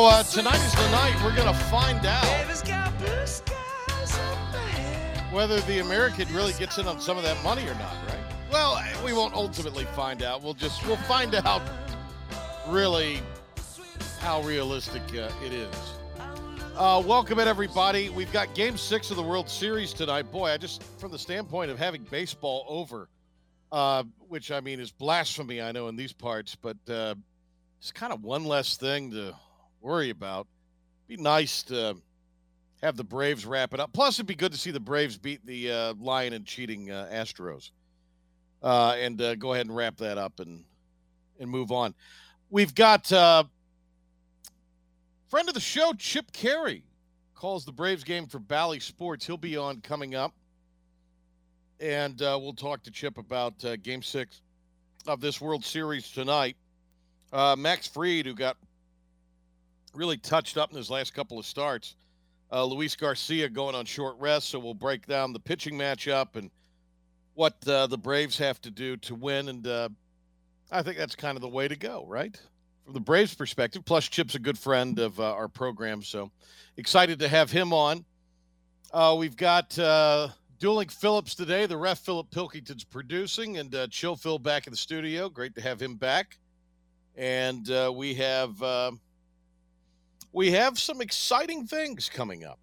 So uh, tonight is the night we're going to find out whether the American really gets in on some of that money or not, right? Well, we won't ultimately find out. We'll just we'll find out really how realistic uh, it is. Uh, welcome in everybody. We've got Game Six of the World Series tonight. Boy, I just from the standpoint of having baseball over, uh, which I mean is blasphemy, I know in these parts, but uh, it's kind of one less thing to worry about. Be nice to have the Braves wrap it up. Plus, it'd be good to see the Braves beat the uh, lying and cheating uh, Astros, uh, and uh, go ahead and wrap that up and and move on. We've got uh, friend of the show, Chip Caray, calls the Braves game for Bally Sports. He'll be on coming up, and uh, we'll talk to Chip about Game Six of this World Series tonight. Max Fried, who got really touched up in his last couple of starts. Uh, Luis Garcia going on short rest, so we'll break down the pitching matchup and what uh, the Braves have to do to win. And uh, I think that's kind of the way to go, right? From the Braves' perspective. Plus, Chip's a good friend of uh, our program, so excited to have him on. Uh, we've got uh, Dueling Phillips today. The ref Philip Pilkington's producing, and Chill Phil back in the studio. Great to have him back. And we have. We have some exciting things coming up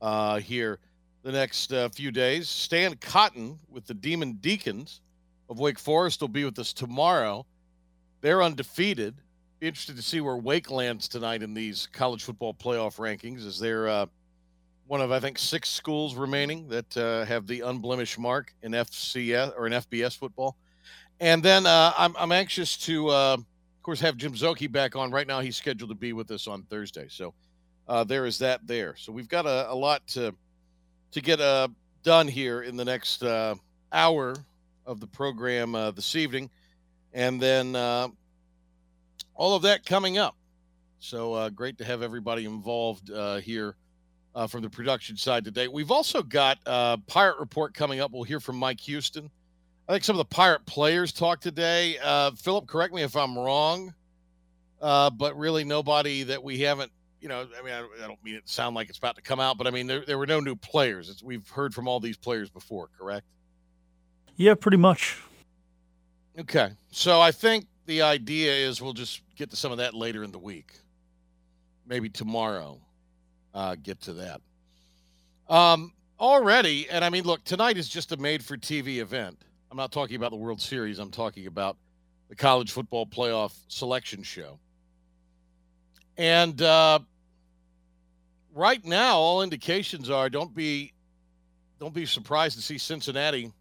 uh, here the next uh, few days. Stan Cotton with the Demon Deacons of Wake Forest will be with us tomorrow. They're undefeated. Be interested to see where Wake lands tonight in these college football playoff rankings. Is there uh, one of I think six schools remaining that uh, have the unblemished mark in FCS or in FBS football? And then uh, I'm I'm anxious to uh, of course, have Jim Zoki back on. Right now, he's scheduled to be with us on Thursday. So uh, there is that there. So we've got a, a lot to to get uh, done here in the next uh, hour of the program uh, this evening, and then uh, all of that coming up. So uh, great to have everybody involved uh, here uh, from the production side today. We've also got uh, Pirate Report coming up. We'll hear from Mike Houston. I think some of the Pirate players talked today. Uh, Philip, correct me if I'm wrong, uh, but really nobody that we haven't, you know, I mean, I, I don't mean it sound like it's about to come out, but I mean, there, there were no new players. It's, we've heard from all these players before, correct? Yeah, pretty much. Okay. So I think the idea is we'll just get to some of that later in the week. Maybe tomorrow, uh, get to that. Um, already, and I mean, look, tonight is just a made for TV event. I'm not talking about the World Series, I'm talking about the college football playoff selection show. And uh, right now, all indications are don't be don't be surprised to see Cincinnati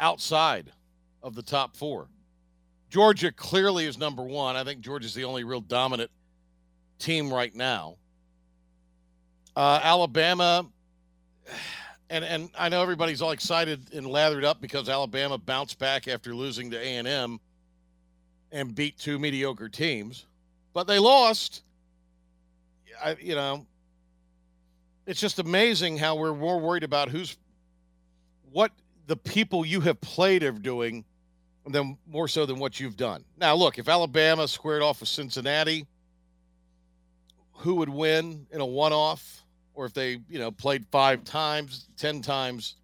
outside of the top four. Georgia clearly is number one. I think Georgia's the only real dominant team right now. Uh, Alabama, and and I know everybody's all excited and lathered up because Alabama bounced back after losing to A and M and beat two mediocre teams, but they lost. I, you know, it's just amazing how we're more worried about who's what the people you have played are doing than more so than what you've done. Now, look, if Alabama squared off with Cincinnati, who would win in a one-off, or if they, you know, played five times, ten times,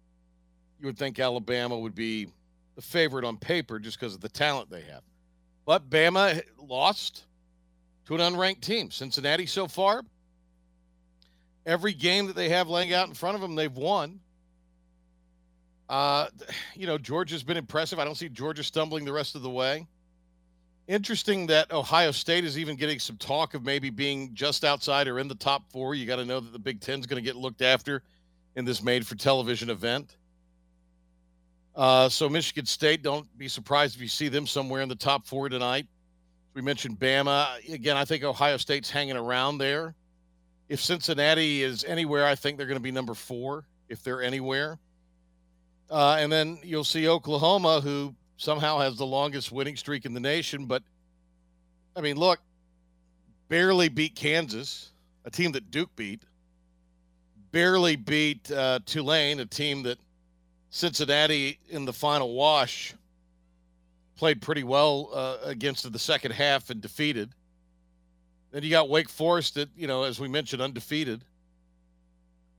you would think Alabama would be the favorite on paper just because of the talent they have. But Bama lost to an unranked team. Cincinnati so far, every game that they have laying out in front of them, they've won. Uh, you know, Georgia's been impressive. I don't see Georgia stumbling the rest of the way. Interesting that Ohio State is even getting some talk of maybe being just outside or in the top four. You got to know that the Big Ten is going to get looked after in this made for television event. Uh, so, Michigan State, don't be surprised if you see them somewhere in the top four tonight. We mentioned Bama. Again, I think Ohio State's hanging around there. If Cincinnati is anywhere, I think they're going to be number four if they're anywhere. Uh, and then you'll see Oklahoma, who somehow has the longest winning streak in the nation. But I mean, look, barely beat Kansas, a team that Duke beat. Barely beat uh, Tulane, a team that Cincinnati in the final wash played pretty well uh, against in the second half and defeated. Then you got Wake Forest that, you know, as we mentioned, undefeated.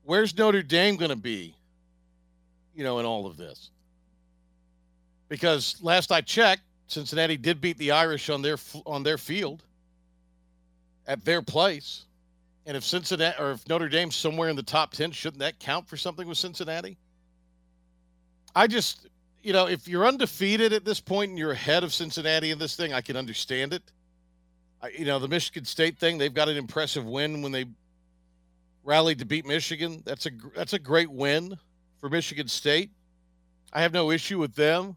Where's Notre Dame going to be, you know, in all of this? Because last I checked, Cincinnati did beat the Irish on their on their field at their place. And if Cincinnati or if Notre Dame's somewhere in the top 10, shouldn't that count for something with Cincinnati? I just, you know, if you're undefeated at this point and you're ahead of Cincinnati in this thing, I can understand it. I, you know, the Michigan State thing, they've got an impressive win when they rallied to beat Michigan. That's a that's a great win for Michigan State. I have no issue with them.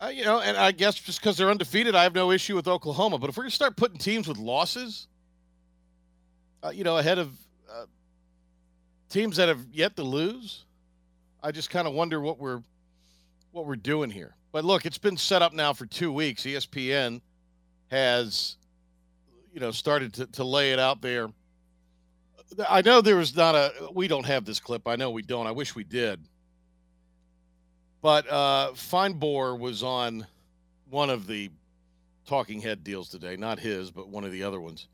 Uh, you know, and I guess just because they're undefeated, I have no issue with Oklahoma. But if we're going to start putting teams with losses, uh, you know, ahead of uh, teams that have yet to lose, I just kind of wonder what we're what we're doing here. But look, it's been set up now for two weeks. ESPN has, you know, started to, to lay it out there. I know there was not a. We don't have this clip. I know we don't. I wish we did. But uh, Finebaum was on one of the talking head deals today, not his, but one of the other ones.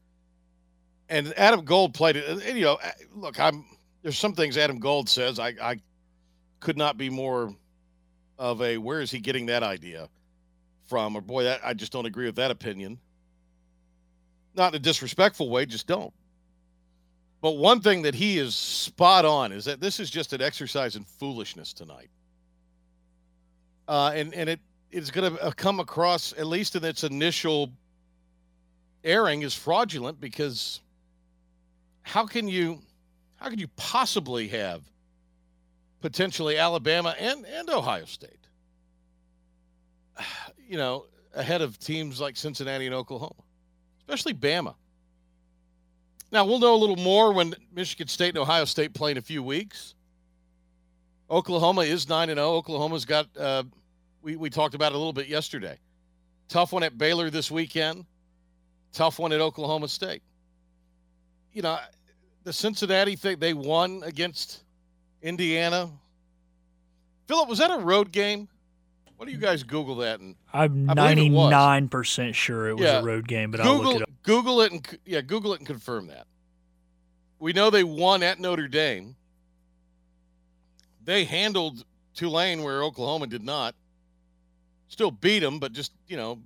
And Adam Gold played it. And, you know, look, I'm there's some things Adam Gold says I, I could not be more of a where is he getting that idea from? Or boy, that I just don't agree with that opinion. Not in a disrespectful way, just don't. But one thing that he is spot on is that this is just an exercise in foolishness tonight uh, and and it is going to come across at least in its initial airing as fraudulent because how can you how can you possibly have potentially Alabama and and Ohio State you know ahead of teams like Cincinnati and Oklahoma especially Bama? Now we'll know a little more when Michigan State and Ohio State play in a few weeks Oklahoma is 9 and 0. Oklahoma's got, uh, we, we talked about it a little bit yesterday. Tough one at Baylor this weekend, tough one at Oklahoma State. You know, the Cincinnati thing, they won against Indiana. Philip, was that a road game? What do you guys Google that? And I'm it was. 99% sure it was Yeah. a road game, but I'll Google look it up. Google it and yeah, Google it and confirm that. We know they won at Notre Dame. They handled Tulane where Oklahoma did not. Still beat them, but just you know,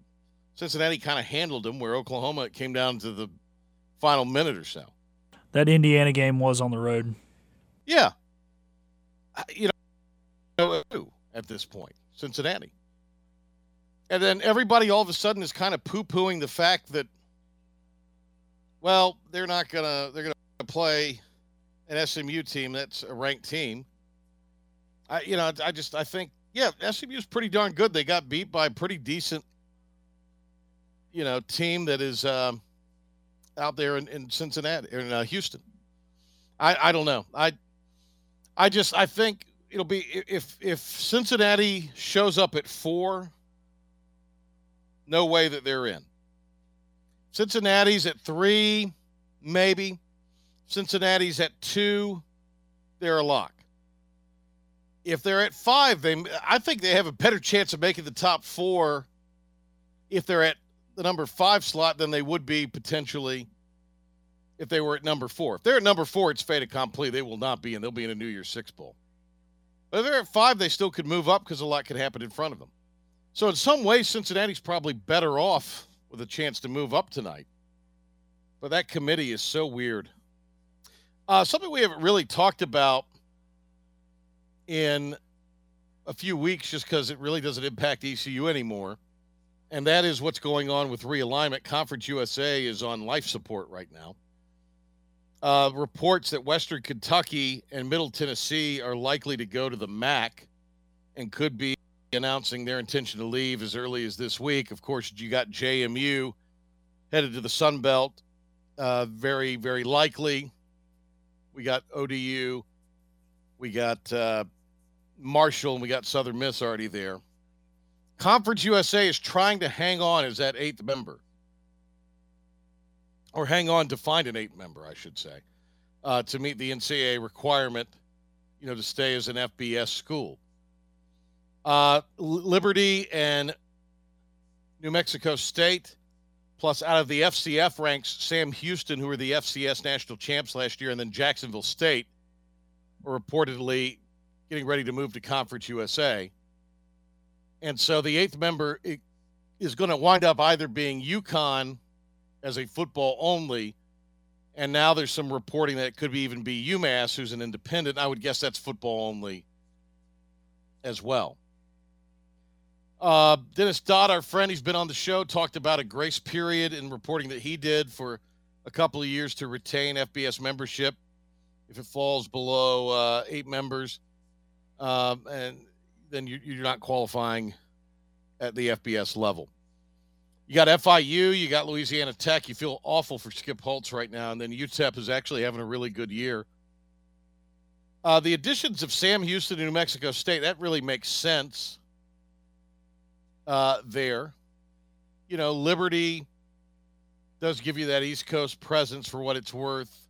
Cincinnati kind of handled them where Oklahoma it came down to the final minute or so. That Indiana game was on the road. Yeah, you know, at this point, Cincinnati, and then everybody all of a sudden is kind of poo-pooing the fact that, well, they're not gonna they're gonna play an SMU team that's a ranked team. I you know I just I think yeah SMU is pretty darn good. They got beat by a pretty decent, you know, team that is um, out there in, in Cincinnati in uh, Houston. I I don't know I. I just I think it'll be if if Cincinnati shows up at four, no way that they're in. Cincinnati's at three, maybe. Cincinnati's at two, they're a lock. If they're at five, they I think they have a better chance of making the top four if they're at the number five slot than they would be potentially if they were at number four. If they're at number four, it's fait accompli. They will not be, and they'll be in a New Year's Six Bowl. But if they're at five, they still could move up because a lot could happen in front of them. So in some ways, Cincinnati's probably better off with a chance to move up tonight. But that committee is so weird. Uh, something we haven't really talked about in a few weeks, just because it really doesn't impact ECU anymore. and that is what's going on with realignment. Conference USA is on life support right now. Uh, reports that Western Kentucky and Middle Tennessee are likely to go to the MAC and could be announcing their intention to leave as early as this week. Of course, you got JMU headed to the Sun Belt, uh, very, very likely. We got ODU, we got uh, Marshall, and we got Southern Miss already there. Conference USA is trying to hang on as that eighth member, or hang on to find an eighth member, I should say, uh, to meet the NCAA requirement, you know, to stay as an FBS school. Uh, Liberty and New Mexico State, plus out of the FCS ranks, Sam Houston, who were the FCS national champs last year, and then Jacksonville State, reportedly getting ready to move to Conference USA. And so the eighth member is going to wind up either being UConn as a football only, and now there's some reporting that it could be even be UMass, who's an independent. I would guess that's football only as well. Uh, Dennis Dodd, our friend, he's been on the show, talked about a grace period in reporting that he did for a couple of years to retain FBS membership if it falls below uh, eight members. Um, and then you, you're not qualifying at the FBS level. You got FIU, you got Louisiana Tech. You feel awful for Skip Holtz right now. And then UTEP is actually having a really good year. Uh, the additions of Sam Houston New Mexico State, that really makes sense uh, there. You know, Liberty does give you that East Coast presence for what it's worth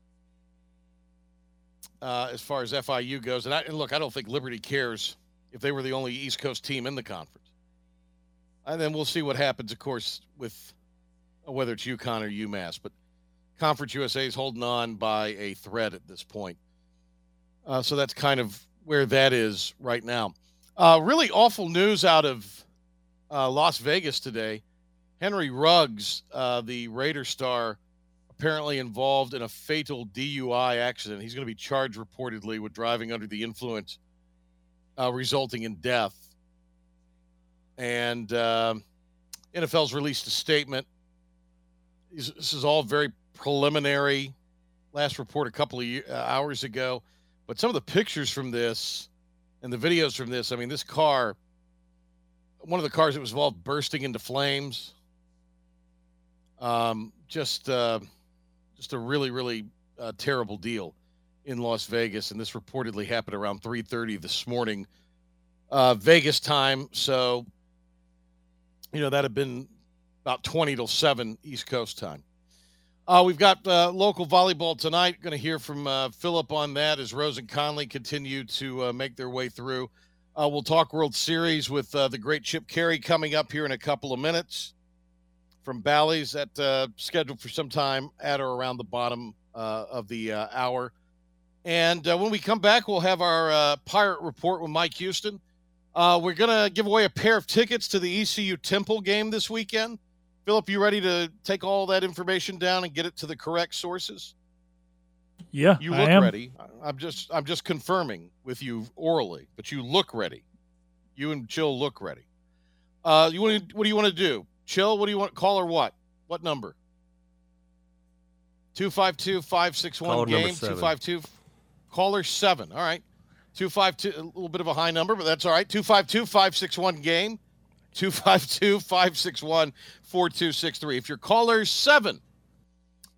uh, as far as FIU goes. And, I, and look, I don't think Liberty cares if they were the only East Coast team in the conference. And then we'll see what happens, of course, with uh, whether it's UConn or UMass. But Conference USA is holding on by a thread at this point. Uh, so that's kind of where that is right now. Uh, really awful news out of uh, Las Vegas today. Henry Ruggs, uh, the Raider star, apparently involved in a fatal DUI accident. He's going to be charged reportedly with driving under the influence, uh, resulting in death. And uh, NFL's released a statement. This is all very preliminary. Last report a couple of uh, hours ago, but some of the pictures from this and the videos from this. I mean, this car, one of the cars that was involved, bursting into flames. Um, just, uh, just a really, really uh, terrible deal in Las Vegas, and this reportedly happened around 3:30 this morning, uh, Vegas time. So, you know, that had been about 20 till 7 East Coast time. Uh, we've got uh, local volleyball tonight. Going to hear from uh, Philip on that as Rose and Conley continue to uh, make their way through. Uh, we'll talk World Series with uh, the great Chip Caray coming up here in a couple of minutes from Bally's at uh, scheduled for some time at or around the bottom uh, of the uh, hour. And when we come back, we'll have our Pirate Report with Mike Houston. we're going to give away a pair of tickets to the ECU Temple game this weekend. Philip, you ready to take all that information down and get it to the correct sources? Yeah, You I look am. ready. I'm just I'm just confirming with you orally, but you look ready. You and Chill look ready. Uh, you want what do you want to do? Chill, what do you want call or what? What number? 252 561 game 252 caller 7. All right. 252 a little bit of a high number, but that's all right. 252 561 game 252 561 4263. If you're caller 7,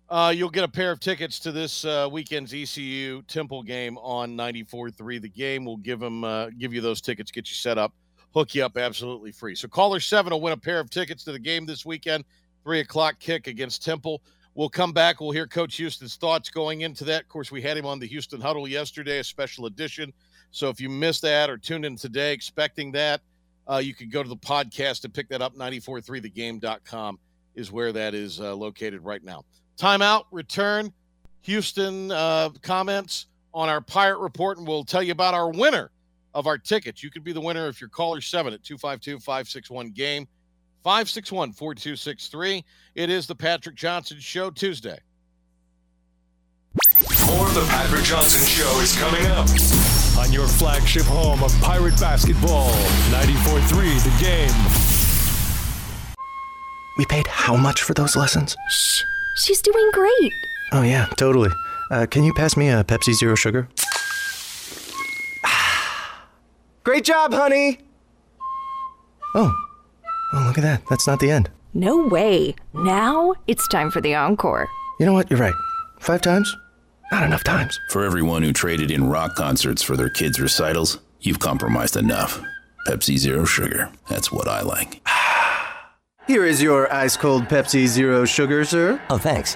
uh, you'll get a pair of tickets to this uh, weekend's ECU Temple game on 94.3. The game will give them uh, give you those tickets, get you set up, hook you up absolutely free. So caller seven will win a pair of tickets to the game this weekend, three o'clock kick against Temple. We'll come back. We'll hear Coach Houston's thoughts going into that. Of course, we had him on the Houston Huddle yesterday, a special edition. So if you missed that or tuned in today expecting that, uh, you can go to the podcast and pick that up. 943thegame.com is where that is uh, located right now. Timeout, return. Houston uh, comments on our Pirate Report, and we'll tell you about our winner of our tickets. You could be the winner if you're caller 7 at 252 561 game, 561 4263. It is the Patrick Johnson Show Tuesday. More of the Patrick Johnson Show is coming up on your flagship home of Pirate Basketball, 94.3 The Game. We paid how much for those lessons? Shh, she's doing great. Oh, yeah, totally. Uh, can you pass me a Pepsi Zero Sugar? Great job, honey! Oh. Oh, look at that. That's not the end. No way. Now it's time for the encore. You know what? You're right. Five times? Not enough times. For everyone who traded in rock concerts for their kids' recitals, you've compromised enough. Pepsi Zero Sugar. That's what I like. Here is your ice cold Pepsi Zero Sugar, sir. Oh, thanks.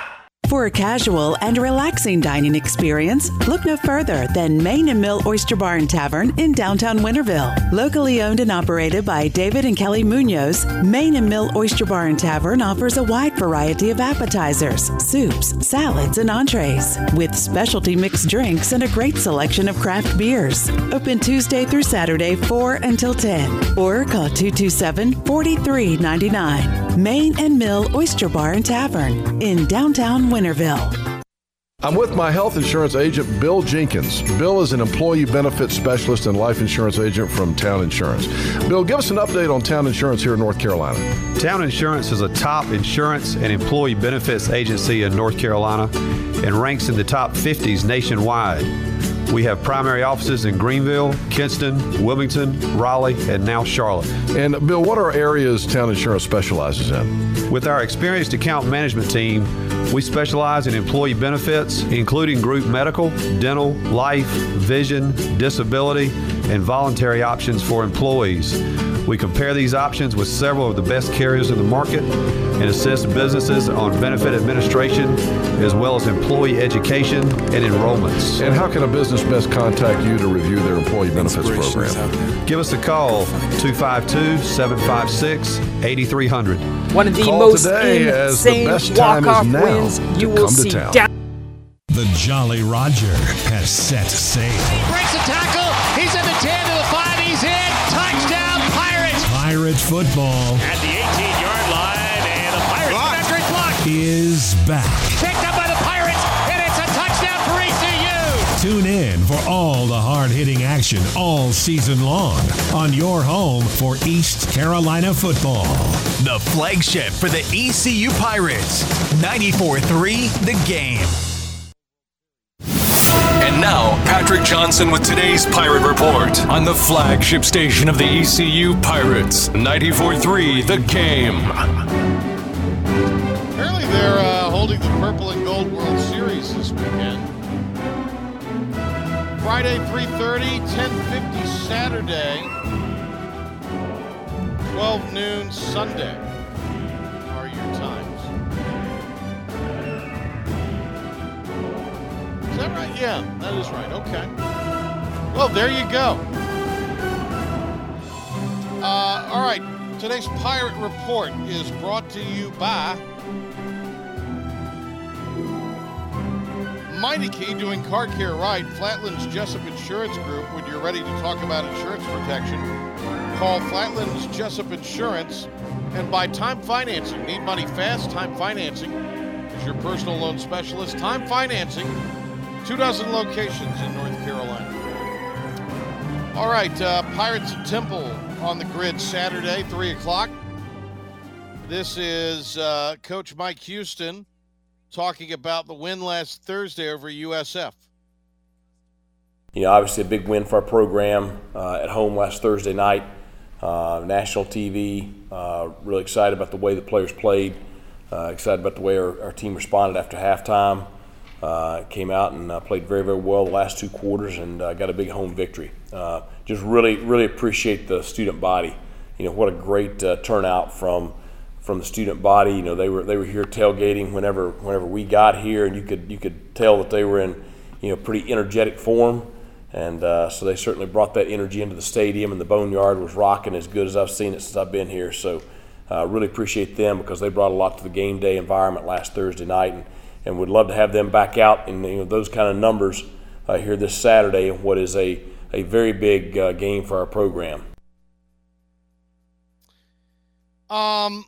For a casual and relaxing dining experience, look no further than Main and Mill Oyster Bar and Tavern in downtown Winterville. Locally owned and operated by David and Kelly Munoz, Main and Mill Oyster Bar and Tavern offers a wide variety of appetizers, soups, salads, and entrees, with specialty mixed drinks and a great selection of craft beers. Open Tuesday through Saturday, 4 until 10, or call 227 4399. Main and Mill Oyster Bar and Tavern in downtown Winterville. I'm with my health insurance agent, Bill Jenkins. Bill is an employee benefits specialist and life insurance agent from Town Insurance. Bill, give us an update on Town Insurance here in North Carolina. Town Insurance is a top insurance and employee benefits agency in North Carolina and ranks in the top 50s nationwide. We have primary offices in Greenville, Kinston, Wilmington, Raleigh, and now Charlotte. And Bill, what are areas Town Insurance specializes in? With our experienced account management team, we specialize in employee benefits, including group medical, dental, life, vision, disability, and voluntary options for employees. We compare these options with several of the best carriers in the market and assist businesses on benefit administration as well as employee education and enrollments. And how can a business best contact you to review their employee benefits program? Give us a call 252 756 8300. One of the Call most today as the insane best time is walk-off now wins to you come will to see. town. Down- The Jolly Roger has set sail. He Breaks a tackle. He's in the 10 to the 5. He's in. Touchdown, Pirates. Pirate football At the is back. Picked up by the Pirates, and it's a touchdown for ECU. Tune in for all the hard hitting action all season long on your home for East Carolina football. The flagship for the ECU Pirates. 94 3, The Game. And now, Patrick Johnson with today's Pirate Report on the flagship station of the ECU Pirates, 94 3, The Game. They're uh, holding the Purple and Gold World Series this weekend. Friday, 3:30, 10:50 Saturday, 12 noon Sunday are your times. Is that right? Yeah, that is right. Okay. Well, there you go. Uh, all right. Today's Pirate Report is brought to you by Meineke doing car care right. Flatlands Jessup Insurance Group. When you're ready to talk about insurance protection, call Flatlands Jessup Insurance. And by Time Financing. Need money fast? Time Financing is your personal loan specialist. Time Financing. Two dozen locations in North Carolina. All right, uh, Pirates and Temple on the grid Saturday, 3 o'clock. This is uh, Coach Mike Houston talking about the win last Thursday over USF. You know, obviously a big win for our program uh, at home last Thursday night. Uh, national TV. Uh, really excited about the way the players played. Uh, excited about the way our, our team responded after halftime. Uh, came out and uh, played very, very well the last two quarters and got a big home victory. Just really, really appreciate the student body. You know, what a great turnout from from the student body. You know, they were they were here tailgating whenever whenever we got here, and you could you could tell that they were in you know pretty energetic form. And uh, so they certainly brought that energy into the stadium, and the boneyard was rocking as good as I've seen it since I've been here. So uh, really appreciate them because they brought a lot to the game day environment last Thursday night. And and would love to have them back out in you know, those kind of numbers uh, here this Saturday in what is a, a very big uh, game for our program. Um,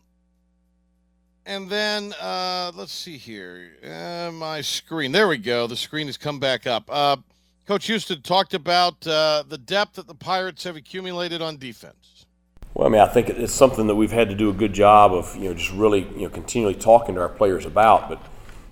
and then uh, let's see here. Uh, my screen. There we go. The screen has come back up. Uh, Coach Houston talked about uh, the depth that the Pirates have accumulated on defense. Well, I mean, I think it's something that we've had to do a good job of, you know, just really, you know, continually talking to our players about. But,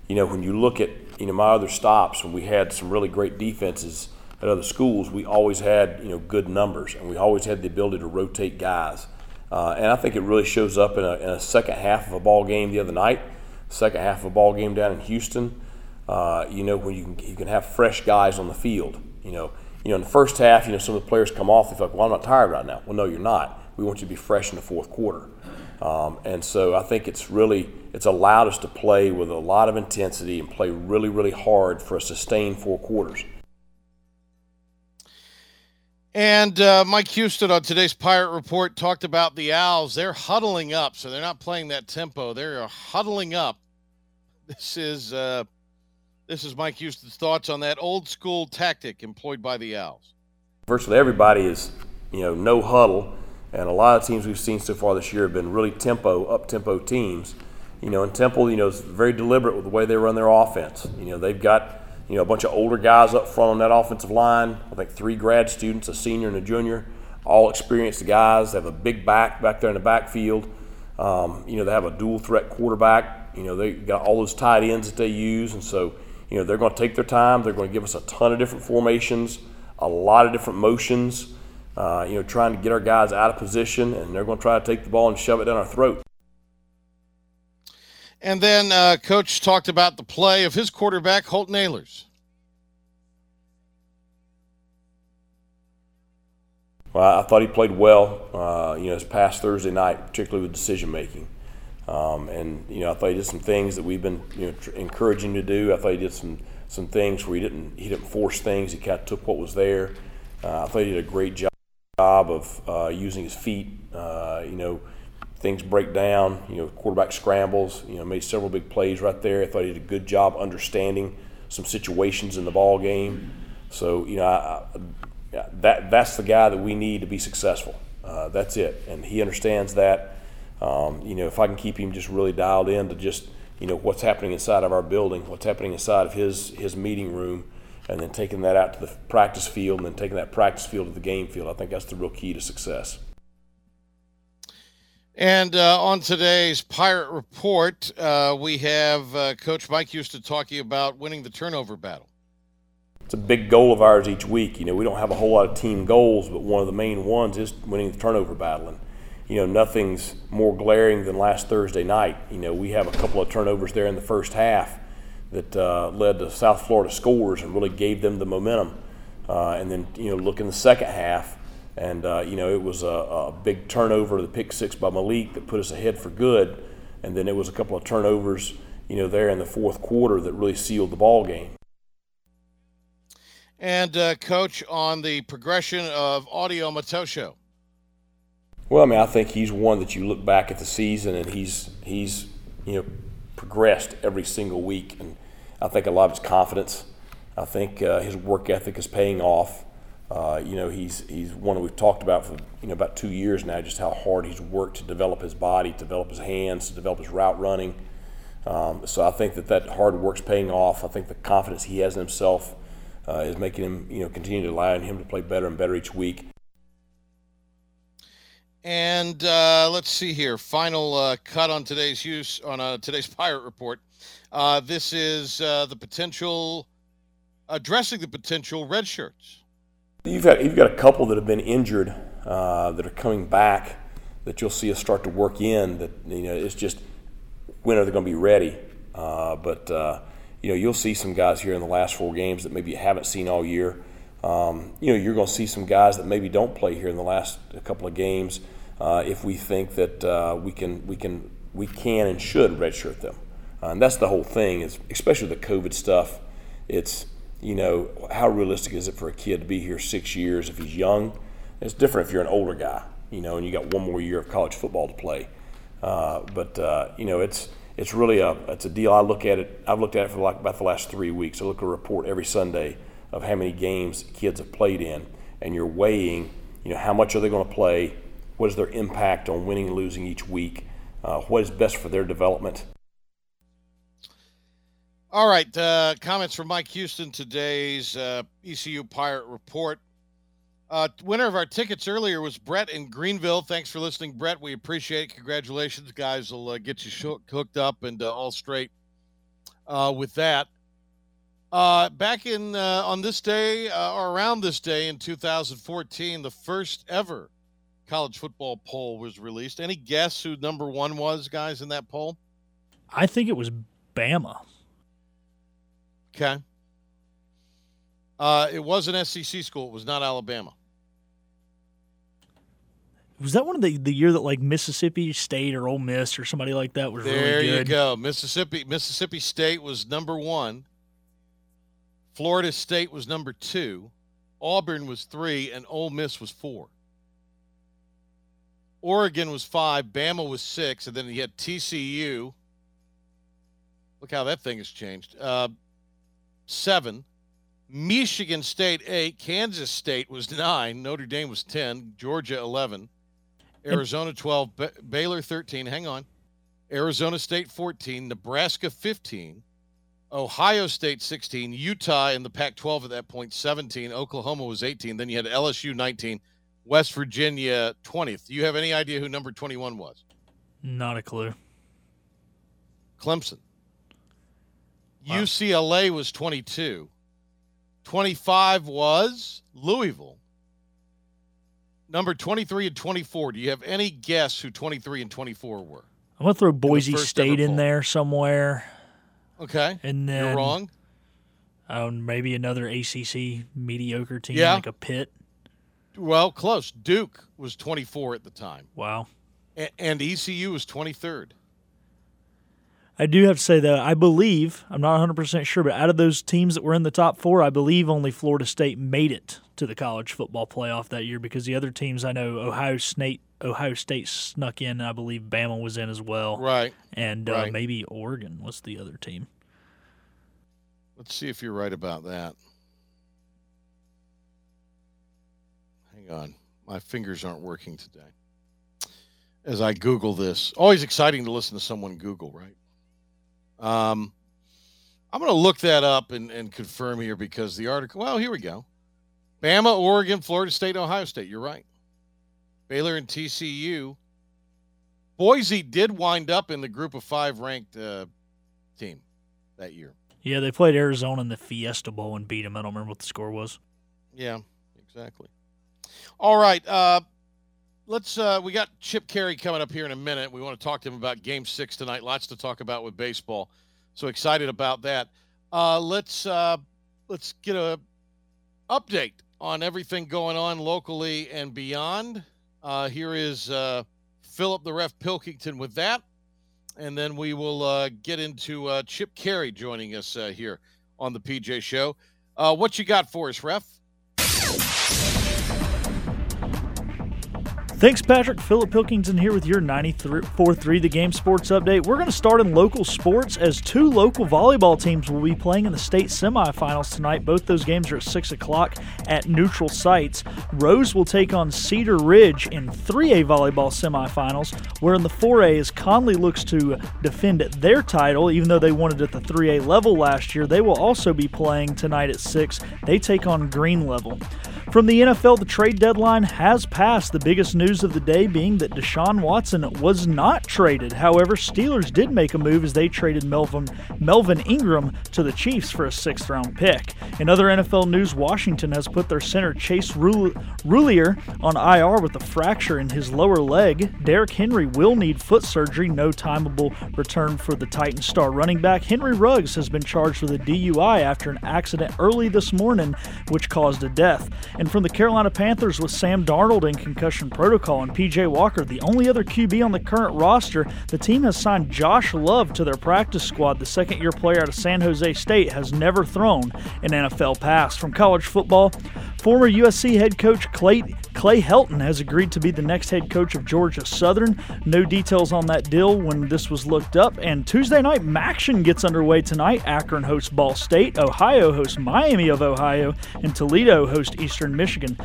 you know, when you look at, you know, my other stops, when we had some really great defenses at other schools, we always had, you know, good numbers, and we always had the ability to rotate guys. Uh, and I think it really shows up in a, in a, second half of a ball game the other night, second half of a ball game down in Houston. Uh, you know, when you can, you can have fresh guys on the field. You know, you know, in the first half, you know, some of the players come off. They feel like, well, I'm not tired right now. Well, no, you're not. We want you to be fresh in the fourth quarter. Um, and so I think it's really it's allowed us to play with a lot of intensity and play really, really hard for a sustained four quarters. And uh, Mike Houston on today's Pirate Report talked about the Owls. They're huddling up, so they're not playing that tempo. They're huddling up. This is uh, this is Mike Houston's thoughts on that old school tactic employed by the Owls. Virtually everybody is, you know, no huddle, and a lot of teams we've seen so far this year have been really tempo, up tempo teams. You know, and Temple, you know, is very deliberate with the way they run their offense. You know, they've got you know, a bunch of older guys up front on that offensive line. I think three grad students, a senior and a junior, all experienced guys. They have a big back back there in the backfield. Um, you know, they have a dual threat quarterback. You know, they got all those tight ends that they use, and so you know they're going to take their time. They're going to give us a ton of different formations, a lot of different motions. Uh, you know, trying to get our guys out of position, and they're going to try to take the ball and shove it down our throat. And then uh, Coach talked about the play of his quarterback, Holt Ahlers. Well, I thought he played well, uh, you know, this past Thursday night, particularly with decision making. Um, and you know, I thought he did some things that we've been you know tr- encouraging to do. I thought he did some some things where he didn't he didn't force things. He kind of took what was there. Uh, I thought he did a great job of uh, using his feet. Uh, you know, things break down. You know, quarterback scrambles. You know, made several big plays right there. I thought he did a good job understanding some situations in the ball game. So you know, I, I, that that's the guy that we need to be successful. Uh, that's it, and he understands that. Um, you know, if I can keep him just really dialed in to just you know what's happening inside of our building, what's happening inside of his his meeting room, and then taking that out to the practice field, and then taking that practice field to the game field. I think that's the real key to success. And uh, on today's Pirate Report, uh, we have uh, Coach Mike Houston talking about winning the turnover battle. It's a big goal of ours each week. You know, we don't have a whole lot of team goals, but one of the main ones is winning the turnover battle. And, you know, nothing's more glaring than last Thursday night. You know, we have a couple of turnovers there in the first half that uh, led to South Florida scores and really gave them the momentum. Uh, and then, you know, look in the second half, and, uh, you know, it was a, a, big turnover, the pick six by Malik that put us ahead for good. And then it was a couple of turnovers, you know, there in the fourth quarter that really sealed the ball game. And, uh, Coach, on the progression of Audie Omotosho. Well, I mean, I think he's one that you look back at the season and he's, he's you know, progressed every single week. And I think a lot of his confidence, I think uh, his work ethic is paying off. Uh, you know, he's he's one we've talked about for you know about two years now, just how hard he's worked to develop his body, to develop his hands, to develop his route running. Um, so I think that that hard work's paying off. I think the confidence he has in himself uh, is making him, you know, continue to allow him to play better and better each week. And uh, let's see here. Final uh, cut on today's use on uh, today's pirate report. Uh, this is the potential addressing the potential red shirts. You've got you've got a couple that have been injured uh, that are coming back that you'll see us start to work in. That you know it's just when are they going to be ready? but you know you'll see some guys here in the last four games that maybe you haven't seen all year. Um, you know, you're going to see some guys that maybe don't play here in the last couple of games uh, if we think that uh, we can we can we can and should redshirt them. Uh, and that's the whole thing is especially the COVID stuff. It's you know how realistic is it for a kid to be here six years if he's young? It's different if you're an older guy, you know, and you got one more year of college football to play. Uh, but uh, you know, it's it's really a it's a deal. I look at it. I've looked at it for like about the last three weeks. I look at a report every Sunday of how many games kids have played in, and you're weighing, you know, how much are they going to play? What is their impact on winning and losing each week? Uh, what is best for their development? All right. Uh, comments from Mike Houston, today's uh, ECU Pirate Report. Uh, winner of our tickets earlier was Brett in Greenville. Thanks for listening, Brett. We appreciate it. Congratulations, guys. We'll uh, get you sh- hooked up and uh, all straight uh, with that. Back in on this day or around this day in 2014, the first ever college football poll was released. Any guess who number one was, guys, in that poll? I think it was Bama. Okay. Uh, it was an SEC school. It was not Alabama. Was that one of the the year that like Mississippi State or Ole Miss or somebody like that was There really good? There you go. Mississippi Mississippi State was number one. Florida State was number two. Auburn was three, and Ole Miss was four. Oregon was five. Bama was six, and then you had TCU. Look how that thing has changed. Uh, seven. Michigan State eight. Kansas State was nine. Notre Dame was ten. Georgia eleven. Arizona 12, Ba- Baylor 13. Hang on. Arizona State 14, Nebraska 15, Ohio State 16, Utah in the Pac 12 at that point 17, Oklahoma was 18. Then you had LSU 19, West Virginia 20th. Do you have any idea who number 21 was? Not a clue. Clemson. UCLA was 22. 25 was Louisville. Number 23 and 24. Do you have any guess who 23 and 24 were? I'm gonna throw Boise first State in there somewhere. Okay. And then You're wrong. Um, maybe another ACC mediocre team Yeah. like a Pitt. Well, close. Duke was 24 at the time. Wow. A- and ECU was 23rd. I do have to say though, I believe I'm not 100 percent sure, but out of those teams that were in the top four, I believe only Florida State made it to the college football playoff that year because the other teams I know, Ohio State, Ohio State snuck in, and I believe Bama was in as well, Right. And uh, Right. maybe Oregon was the other team. Let's see if you're right about that. Hang on. My fingers aren't working today. As I Google this, always exciting to listen to someone Google, right? Um, I'm going to look that up and, and confirm here because the article, well, here we go. Bama, Oregon, Florida State, Ohio State. You're right. Baylor and TCU. Boise did wind up in the group of five ranked uh, team that year. Yeah, they played Arizona in the Fiesta Bowl and beat them. I don't remember what the score was. Yeah, exactly. All right. Uh, let's. Uh, we got Chip Caray coming up here in a minute. We want to talk to him about Game Six tonight. Lots to talk about with baseball. So excited about that. Uh, let's uh, let's get a update on everything going on locally and beyond. Uh, here is uh, Philip the Ref Pilkington with that, and then we will uh, get into uh, Chip Caray joining us uh, here on the PJ Show. Uh, what you got for us, Ref? Thanks, Patrick. Philip Pilkington here with your 94.3 The Game Sports Update. We're going to start in local sports as two local volleyball teams will be playing in the state semifinals tonight. Both those games are at 6 o'clock at neutral sites. Rose will take on Cedar Ridge in 3A volleyball semifinals, where in the 4A, as Conley looks to defend their title, even though they won it at the 3A level last year, they will also be playing tonight at 6. They take on Green Level. From the NFL, the trade deadline has passed. The biggest news of the day being that Deshaun Watson was not traded. However, Steelers did make a move as they traded Melvin, Melvin Ingram to the Chiefs for a sixth round pick. In other NFL news, Washington has put their center Chase Rul- Roullier on IR with a fracture in his lower leg. Derrick Henry will need foot surgery, no timeable return for the Titan star running back. Henry Ruggs has been charged with a DUI after an accident early this morning, which caused a death. And from the Carolina Panthers with Sam Darnold in concussion protocol and PJ Walker, the only other QB on the current roster, the team has signed Josh Love to their practice squad. The second year player out of San Jose State has never thrown an NFL pass. From college football, former USC head coach Clay, Clay Helton has agreed to be the next head coach of Georgia Southern. No details on that deal when this was looked up. And Tuesday night, MACtion gets underway tonight. Akron hosts Ball State, Ohio hosts Miami of Ohio, and Toledo hosts Eastern Michigan.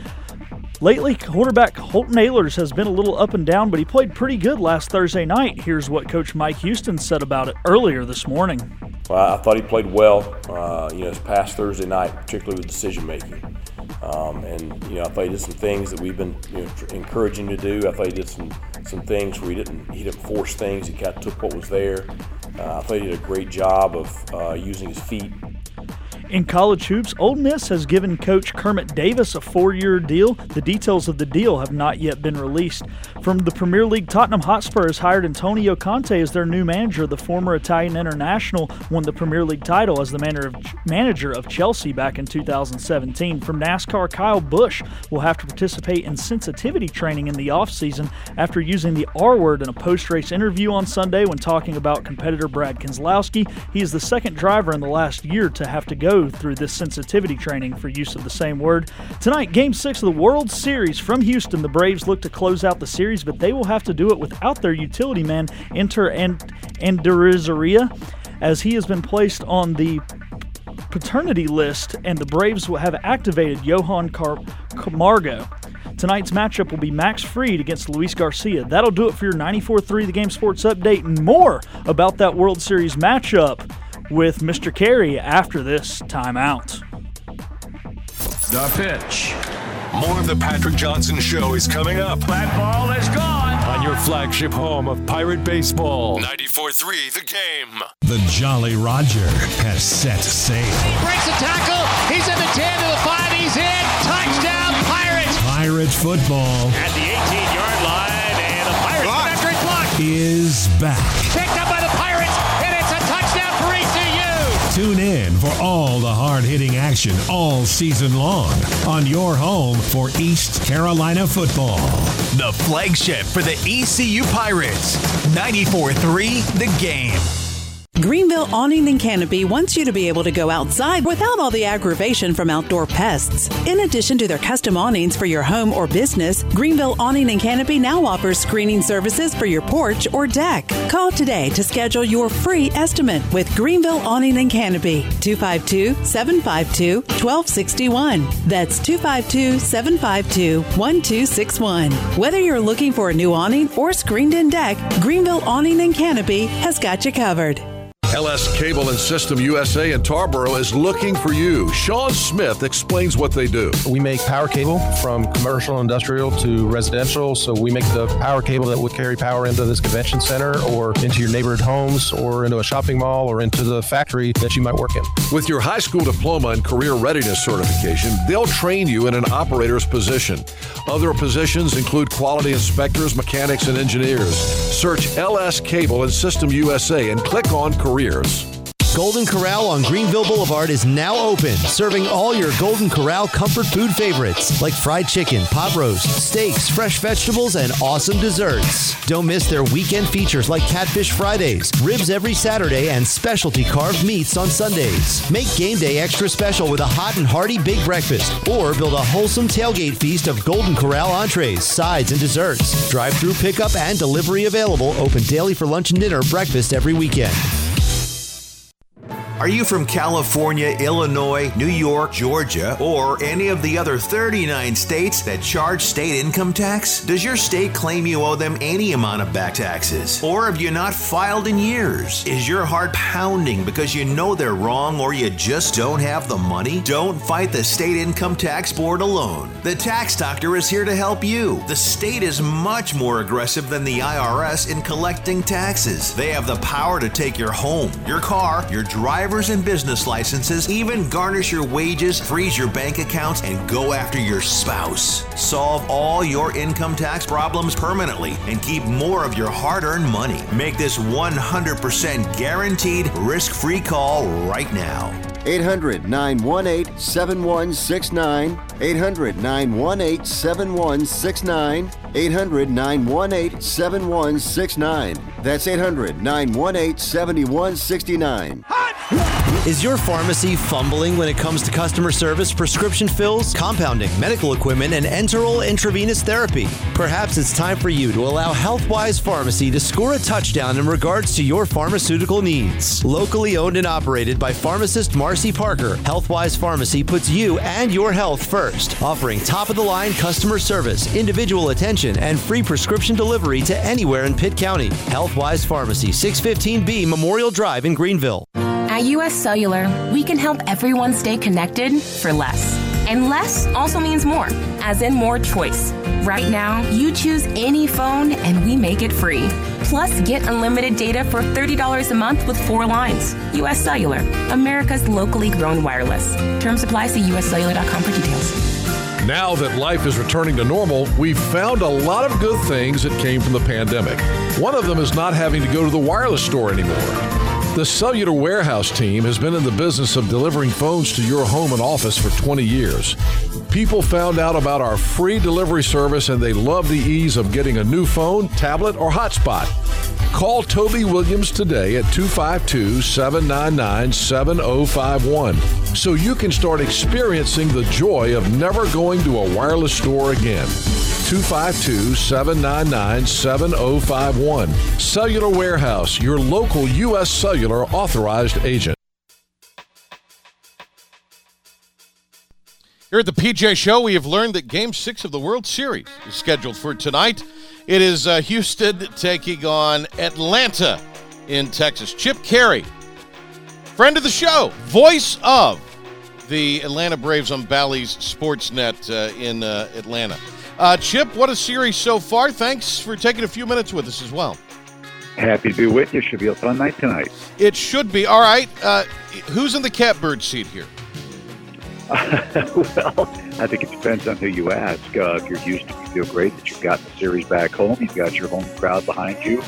Lately, quarterback Holton Ahlers has been a little up and down, but he played pretty good last Thursday night. Here's what Coach Mike Houston said about it earlier this morning. Well, I thought he played well, uh, you know, this past Thursday night, particularly with decision making. Um, and you know, I thought he did some things that we've been you know, encouraging to do. I thought he did some some things where he didn't he didn't force things. He kind of took what was there. Uh, I thought he did a great job of uh, using his feet in college hoops, Ole Miss has given coach Kermit Davis a four year deal. The details of the deal have not yet been released. From the Premier League, Tottenham Hotspur has hired Antonio Conte as their new manager. The former Italian international won the Premier League title as the manager of Chelsea back in 2017. From NASCAR, Kyle Busch will have to participate in sensitivity training in the offseason after using the R word in a post race interview on Sunday when talking about competitor Brad Keselowski. He is the second driver in the last year to have to go through this sensitivity training for use of the same word. Tonight, Game 6 of the World Series from Houston. The Braves look to close out the series, but they will have to do it without their utility man, Enter and Andurizarilla, as he has been placed on the paternity list, and the Braves will have activated Johan Car- Camargo. Tonight's matchup will be Max Fried against Luis Garcia. That'll do it for your 94 3 The Game Sports Update and more about that World Series matchup with Mr. Caray after this timeout. The pitch. More of the Patrick Johnson Show is coming up. That ball is gone. On your flagship home of Pirate Baseball. 94-3, The Game. The Jolly Roger has set sail. He breaks the tackle. He's in the 10 to the 5. He's in. Touchdown, Pirates. Pirate football. At the 18-yard line, and the Pirates block. victory block. Is back. Picked up by the Tune in for all the hard hitting action all season long on your home for East Carolina football. The flagship for the ECU Pirates. 94 3 The Game. Greenville Awning and Canopy wants you to be able to go outside without all the aggravation from outdoor pests. In addition to their custom awnings for your home or business, Greenville Awning and Canopy now offers screening services for your porch or deck. Call today to schedule your free estimate with Greenville Awning and Canopy 252 752 1261. That's 252 752 1261. Whether you're looking for a new awning or screened in deck, Greenville Awning and Canopy has got you covered. LS Cable and System USA in Tarboro is looking for you. Sean Smith explains what they do. We make power cable from commercial, industrial to residential. So we make the power cable that would carry power into this convention center or into your neighborhood homes or into a shopping mall or into the factory that you might work in. With your high school diploma and career readiness certification, they'll train you in an operator's position. Other positions include quality inspectors, mechanics, and engineers. Search LS Cable and System USA and click on careers. Golden Corral on Greenville Boulevard is now open, serving all your Golden Corral comfort food favorites like fried chicken, pot roast, steaks, fresh vegetables, and awesome desserts. Don't miss their weekend features like Catfish Fridays, ribs every Saturday, and specialty carved meats on Sundays. Make game day extra special with a hot and hearty big breakfast, or build a wholesome tailgate feast of Golden Corral entrees, sides, and desserts. Drive through pickup and delivery available, open daily for lunch and dinner, breakfast every weekend. Are you from California, Illinois, New York, Georgia, or any of the other 39 states that charge state income tax? Does your state claim you owe them any amount of back taxes? Or have you not filed in years? Is your heart pounding because you know they're wrong or you just don't have the money? Don't fight the state income tax board alone. The tax doctor is here to help you. The state is much more aggressive than the IRS in collecting taxes. They have the power to take your home, your car, your driver driver's and business licenses, even garnish your wages, freeze your bank accounts, and go after your spouse. Solve all your income tax problems permanently and keep more of your hard earned money. Make this 100% guaranteed risk free call right now. 800 918 7169. 800 918 7169. 800 918 7169. That's 800 918 7169. Is your pharmacy fumbling when it comes to customer service, prescription fills, compounding, medical equipment, and enteral intravenous therapy? Perhaps it's time for you to allow HealthWise Pharmacy to score a touchdown in regards to your pharmaceutical needs. Locally owned and operated by pharmacist Marcy Parker, HealthWise Pharmacy puts you and your health first, offering top of the line customer service, individual attention, and free prescription delivery to anywhere in Pitt County. HealthWise Pharmacy, 615B Memorial Drive in Greenville. At US Cellular, we can help everyone stay connected for less. And less also means more, as in more choice. Right now, you choose any phone and we make it free. Plus, get unlimited data for $30 a month with four lines. US Cellular, America's locally grown wireless. Terms apply. See uscellular.com for details. Now that life is returning to normal, we've found a lot of good things that came from the pandemic. One of them is not having to go to the wireless store anymore. The Cellular Warehouse team has been in the business of delivering phones to your home and office for 20 years. People found out about our free delivery service and they love the ease of getting a new phone, tablet, or hotspot. Call Toby Williams today at 252 799 7051 so you can start experiencing the joy of never going to a wireless store again. 252 799 7051. Cellular Warehouse, your local U.S. Cellular authorized agent. Here at the PJ Show, we have learned that Game 6 of the World Series is scheduled for tonight. It is uh, Houston taking on Atlanta in Texas. Chip Caray, friend of the show, voice of the Atlanta Braves on Bally's Sportsnet uh, in uh, Atlanta. Uh, Chip, what a series so far. Thanks for taking a few minutes with us as well. Happy to be with you. Should be a fun night tonight. It should be. All right. Uh, who's in the catbird seat here? well, I think it depends on who you ask. Uh, if you're Houston, you feel great that you've got the series back home. You've got your home crowd behind you,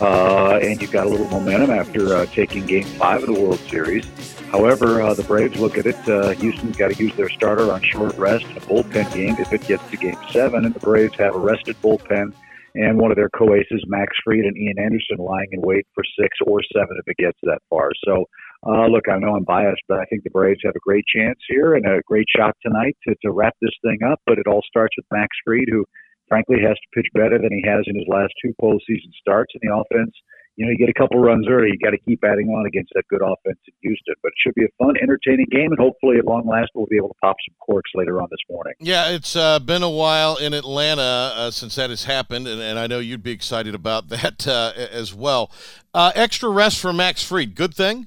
uh, and you've got a little momentum after uh, taking Game Five of the World Series. However, uh, the Braves look at it. Uh, Houston's got to use their starter on short rest a bullpen game if it gets to Game Seven, and the Braves have a rested bullpen and one of their co-aces, Max Fried and Ian Anderson, lying in wait for six or seven if it gets that far. So uh, look, I know I'm biased, but I think the Braves have a great chance here and a great shot tonight to, to wrap this thing up. But it all starts with Max Fried, who frankly has to pitch better than he has in his last two postseason starts. in the offense, you know, you get a couple runs early, you got to keep adding on against that good offense in Houston. But it should be a fun, entertaining game, and hopefully, at long last, we'll be able to pop some corks later on this morning. Yeah, it's uh, been a while in Atlanta uh, since that has happened, and, and, I know you'd be excited about that uh, as well. Uh, extra rest for Max Fried, good thing.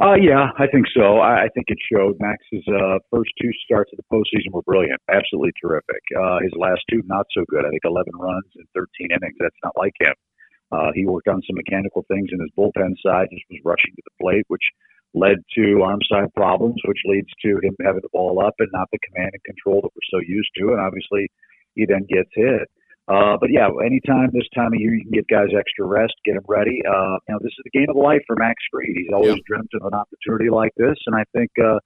Uh, yeah, I think so. I, I think it showed. Max's uh, first two starts of the postseason were brilliant, absolutely terrific. Uh, his last two, not so good. I think 11 runs in 13 innings. That's not like him. Uh, he worked on some mechanical things in his bullpen side, just was rushing to the plate, which led to arm side problems, which leads to him having the ball up and not the command and control that we're so used to. And obviously, he then gets hit. Uh, but yeah, anytime this time of year you can give guys extra rest, get them ready. Uh, you know, this is the game of life for Max Fried. He's always yeah. dreamt of an opportunity like this, and I think uh,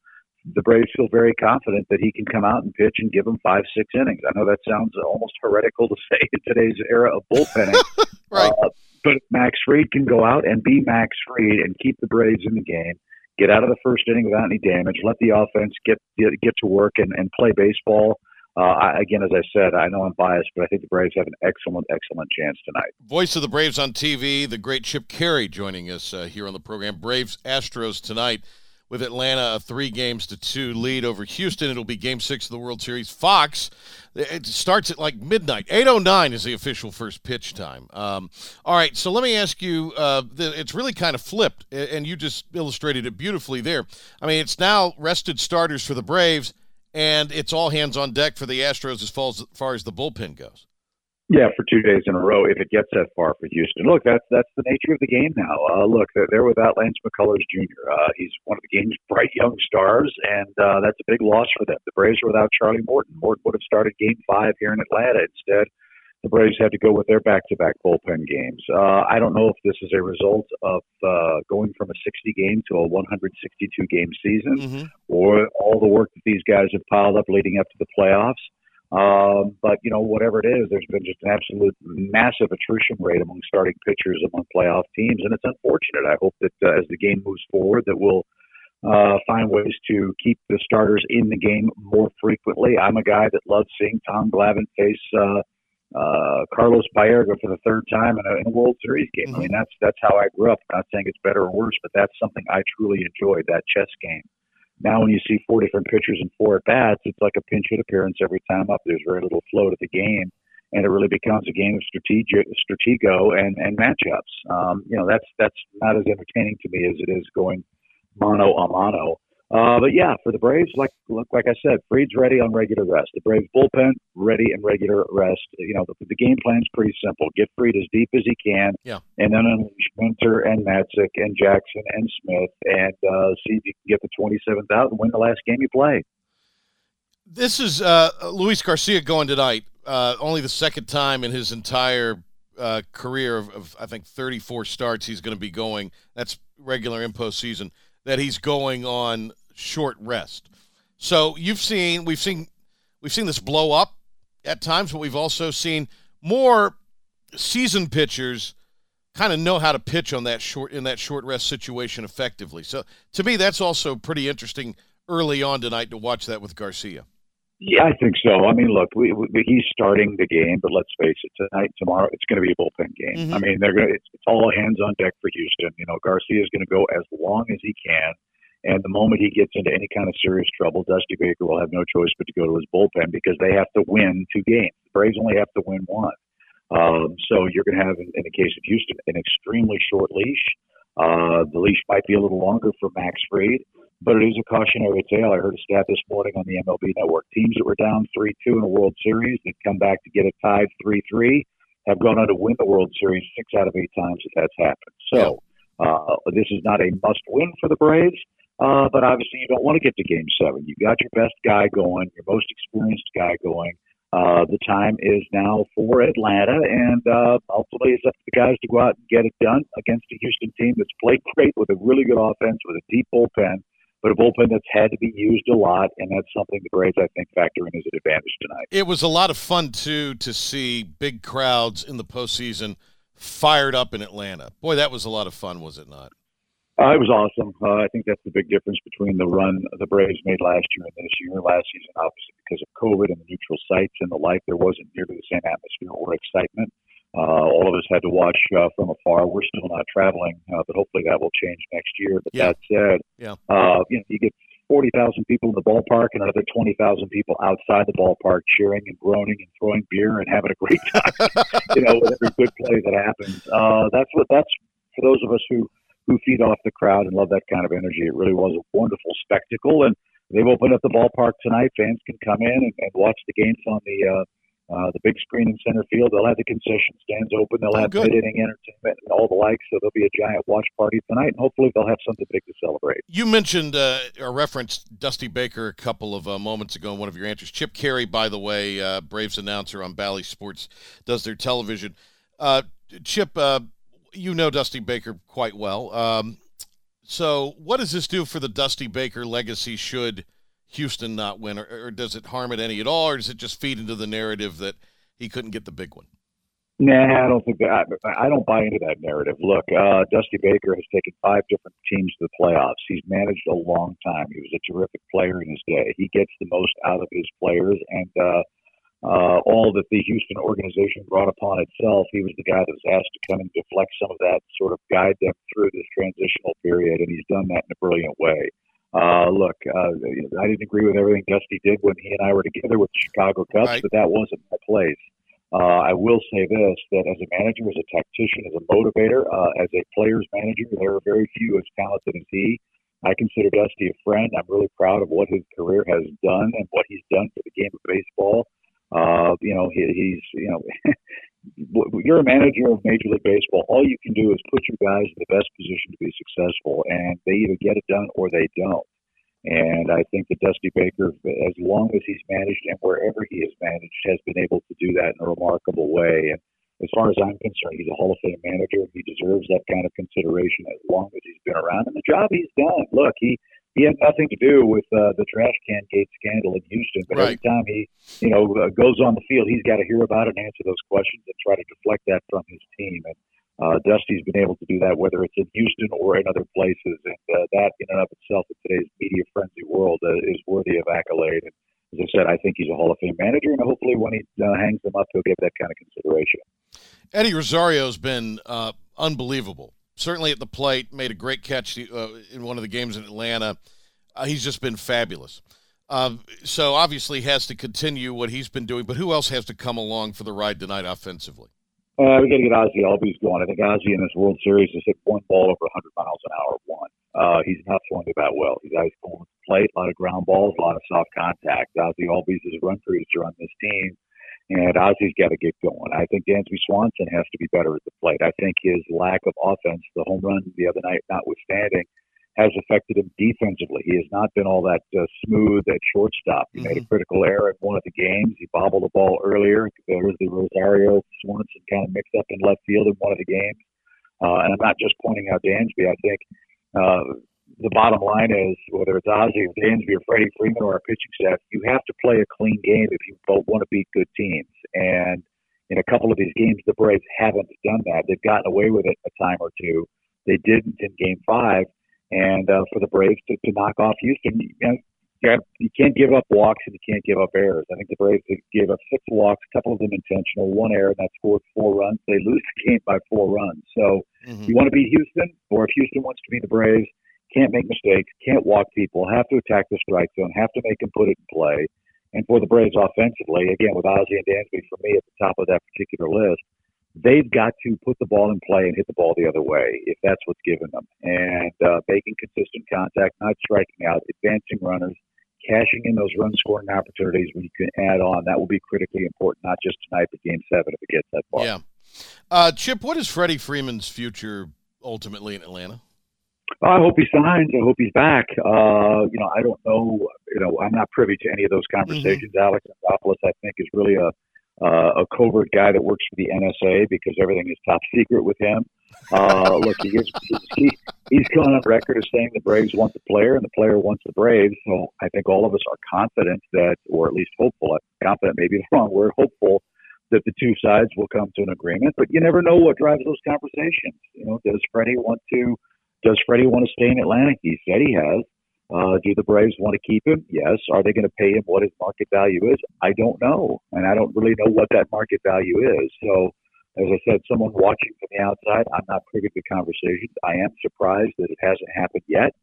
the Braves feel very confident that he can come out and pitch and give them five, six innings. I know that sounds almost heretical to say in today's era of bullpenning, right? Uh, but Max Fried can go out and be Max Fried and keep the Braves in the game. Get out of the first inning without any damage. Let the offense get get, get to work and, and play baseball uh, I, again, as I said, I know I'm biased, but I think the Braves have an excellent, excellent chance tonight. Voice of the Braves on TV, the great Chip Caray joining us uh, here on the program. Braves Astros tonight with Atlanta a three games to two lead over Houston. It'll be Game Six of the World Series. Fox it starts at like midnight. Eight oh nine is the official first pitch time. Um, all right, so let me ask you. Uh, it's really kind of flipped, and you just illustrated it beautifully there. I mean, it's now rested starters for the Braves and it's all hands on deck for the Astros as far as, as far as the bullpen goes. Yeah, for two days in a row, if it gets that far for Houston. Look, that's that's the nature of the game now. Uh, look, they're, they're without Lance McCullers Jr. Uh, he's one of the game's bright young stars, and uh, that's a big loss for them. The Braves are without Charlie Morton. Morton would have started Game Five here in Atlanta. Instead, the Braves had to go with their back-to-back bullpen games. Uh, I don't know if this is a result of uh, going from a 60 game to a 162 game season, Mm-hmm. or all the work that these guys have piled up leading up to the playoffs. Um, but you know, whatever it is, there's been just an absolute massive attrition rate among starting pitchers among playoff teams, and it's unfortunate. I hope that uh, as the game moves forward, that we'll uh, find ways to keep the starters in the game more frequently. I'm a guy that loves seeing Tom Glavine face uh, uh, Carlos Baerga for the third time in a, in a World Series game. I mean, that's that's how I grew up. I'm not saying it's better or worse, but that's something I truly enjoyed. That chess game. Now, when you see four different pitchers and four at bats, it's like a pinch hit appearance every time up. There's very little flow to the game, and it really becomes a game of strategic, stratego and and matchups. Um, you know, that's that's not as entertaining to me as it is going mono a mono. Uh, but yeah, for the Braves, like look, like I said, Fried's ready on regular rest. The Braves bullpen ready and regular rest. You know, the, the game plan's pretty simple. Get Freed as deep as he can, Yeah. and then unleash Minter and Matzek and Jackson and Smith, and uh, see if you can get the twenty seventh out and win the last game you play. This is uh, Luis Garcia going tonight. Uh, only the second time in his entire uh, career of, of, I think, 34 starts he's going to be going. That's regular in postseason. That he's going on short rest. So you've seen we've seen we've seen this blow up at times, but we've also seen more seasoned pitchers kind of know how to pitch on that short in that short rest situation effectively. So to me, that's also pretty interesting early on tonight to watch that with Garcia. Yeah, I think so. I mean, look, we, we, he's starting the game, but let's face it, tonight, tomorrow, it's going to be a bullpen game. Mhm. I mean, they're going to, it's, it's all hands on deck for Houston. You know, Garcia is going to go as long as he can. And the moment he gets into any kind of serious trouble, Dusty Baker will have no choice but to go to his bullpen because they have to win two games. The Braves only have to win one. Um, so you're going to have, in, in the case of Houston, an extremely short leash. Uh, the leash might be a little longer for Max Fried, but it is a cautionary tale. I heard a stat this morning on the MLB Network. Teams that were down 3 2 in a World Series that come back to get it tied 3 3 have gone on to win the World Series six out of eight times that that's happened. So uh, this is not a must win for the Braves. Uh, but obviously, you don't want to get to game seven. You've got your best guy going, your most experienced guy going. Uh, the time is now for Atlanta, and uh, ultimately it's up to the guys to go out and get it done against a Houston team that's played great with a really good offense, with a deep bullpen, but a bullpen that's had to be used a lot, and that's something the Braves, I think, factor in as an advantage tonight. It was a lot of fun too to see big crowds in the postseason fired up in Atlanta. Boy, that was a lot of fun, was it not? Uh, it was awesome. Uh, I think that's the big difference between the run the Braves made last year and this year. Last season, obviously, because of COVID and the neutral sites and the like, there wasn't nearly the same atmosphere or excitement. Uh, all of us had to watch uh, from afar. We're still not traveling, uh, but hopefully that will change next year. But Yeah. that said, Yeah. uh, you know, you get 40,000 people in the ballpark and another 20,000 people outside the ballpark cheering and groaning and throwing beer and having a great time, you know, with every good play that happens. Uh, that's what, that's for those of us who, who feed off the crowd and love that kind of energy. It really was a wonderful spectacle. And they've opened up the ballpark tonight. Fans can come in and, and watch the games on the, uh, uh, the big screen in center field. They'll have the concession stands open. They'll Oh, have good. mid inning entertainment and all the like. So there'll be a giant watch party tonight, and hopefully they'll have something big to celebrate. You mentioned uh, or referenced Dusty Baker a couple of uh, moments ago in one of your answers. Chip Caray, by the way, uh, Braves announcer on Bally Sports, does their television. Uh, Chip, uh, you know Dusty Baker quite well. Um, so, what does this do for the Dusty Baker legacy should Houston not win, or, or does it harm it any at all, or does it just feed into the narrative that he couldn't get the big one? Nah, I don't think that. I, I don't buy into that narrative. Look, uh, Dusty Baker has taken five different teams to the playoffs. He's managed a long time. He was a terrific player in his day. He gets the most out of his players, and uh, uh, all that the Houston organization brought upon itself, he was the guy that was asked to come and deflect some of that, sort of guide them through this transitional period, and he's done that in a brilliant way. Uh, look, uh, I didn't agree with everything Dusty did when he and I were together with the Chicago Cubs, Right. but that wasn't my place. Uh, I will say this: that as a manager, as a tactician, as a motivator, uh, as a player's manager, there are very few as talented as he. I consider Dusty a friend. I'm really proud of what his career has done and what he's done for the game of baseball. Uh, you know, he, he's you know, you're a manager of Major League Baseball. All you can do is put your guys in the best position to be successful, and they either get it done or they don't. And I think that Dusty Baker, as long as he's managed and wherever he has managed, has been able to do that in a remarkable way. And as far as I'm concerned, he's a Hall of Fame manager. He deserves that kind of consideration as long as he's been around. And the job he's done, look, he he had nothing to do with uh, the trash can gate scandal in Houston. But Right. every time he, you know, uh, goes on the field, he's got to hear about it and answer those questions and try to deflect that from his team. And uh, Dusty's been able to do that, whether it's in Houston or in other places. And uh, that, in and of itself, in today's media frenzy world, uh, is worthy of accolade. And as I said, I think he's a Hall of Fame manager, and hopefully, when he uh, hangs them up, he'll get that kind of consideration. Eddie Rosario's been uh, unbelievable. Certainly at the plate, made a great catch uh, in one of the games in Atlanta. Uh, he's just been fabulous. Um, so obviously has to continue what he's been doing. But who else has to come along for the ride tonight offensively? Uh, we got to get Ozzy Albies going. I think Ozzy in this World Series has hit one ball over 100 miles an hour. One. Uh, he's not throwing it that well. He's cold at the plate, a lot of ground balls, a lot of soft contact. Ozzy Albies run producer on this team, and Ozzy's got to get going. I think Dansby Swanson has to be better at the plate. I think his lack of offense, the home run the other night notwithstanding, has affected him defensively. He has not been all that uh, smooth at shortstop. He made a critical error in one of the games. He bobbled the ball earlier. There was the Rosario Swanson kind of mixed up in left field in one of the games. Uh, and I'm not just pointing out Dansby. I think uh, the bottom line is whether it's Ozzy or Dansby or Freddie Freeman or our pitching staff, you have to play a clean game if you both want to beat good teams. And in a couple of these games, the Braves haven't done that. They've gotten away with it a time or two. They didn't in Game Five, and uh, for the Braves to, to knock off Houston, you, know, you, can't give up walks and you can't give up errors. I think the Braves gave up six walks, a couple of them intentional, one error, and that scored four runs. They lose the game by four runs. So you want to beat Houston, or if Houston wants to beat the Braves, can't make mistakes, can't walk people, have to attack the strike zone, have to make them put it in play. And for the Braves offensively, again with Ozzy and Dansby for me at the top of that particular list, they've got to put the ball in play and hit the ball the other way if that's what's given them. And uh, making consistent contact, not striking out, advancing runners, cashing in those run scoring opportunities when you can add on. That will be critically important, not just tonight, but game seven if it gets that far. Yeah. Uh, Chip, what is Freddie Freeman's future ultimately in Atlanta? I hope he signs. I hope he's back. Uh, you know, I don't know. You know, I'm not privy to any of those conversations. Alex Anthopoulos, I think, is really a uh, a covert guy that works for the NSA because everything is top secret with him. Uh, look, he is, he, he's gone on record as saying the Braves want the player and the player wants the Braves. So I think all of us are confident that, or at least hopeful. Confident, maybe the wrong word. Hopeful that the two sides will come to an agreement. But you never know what drives those conversations. You know, does Freddie want to? Does Freddie want to stay in Atlanta? He said he has. Uh, do the Braves want to keep him? Yes. Are they going to pay him what his market value is? I don't know, and I don't really know what that market value is. So, as I said, someone watching from the outside, I'm not privy to conversations. I am surprised that it hasn't happened yet.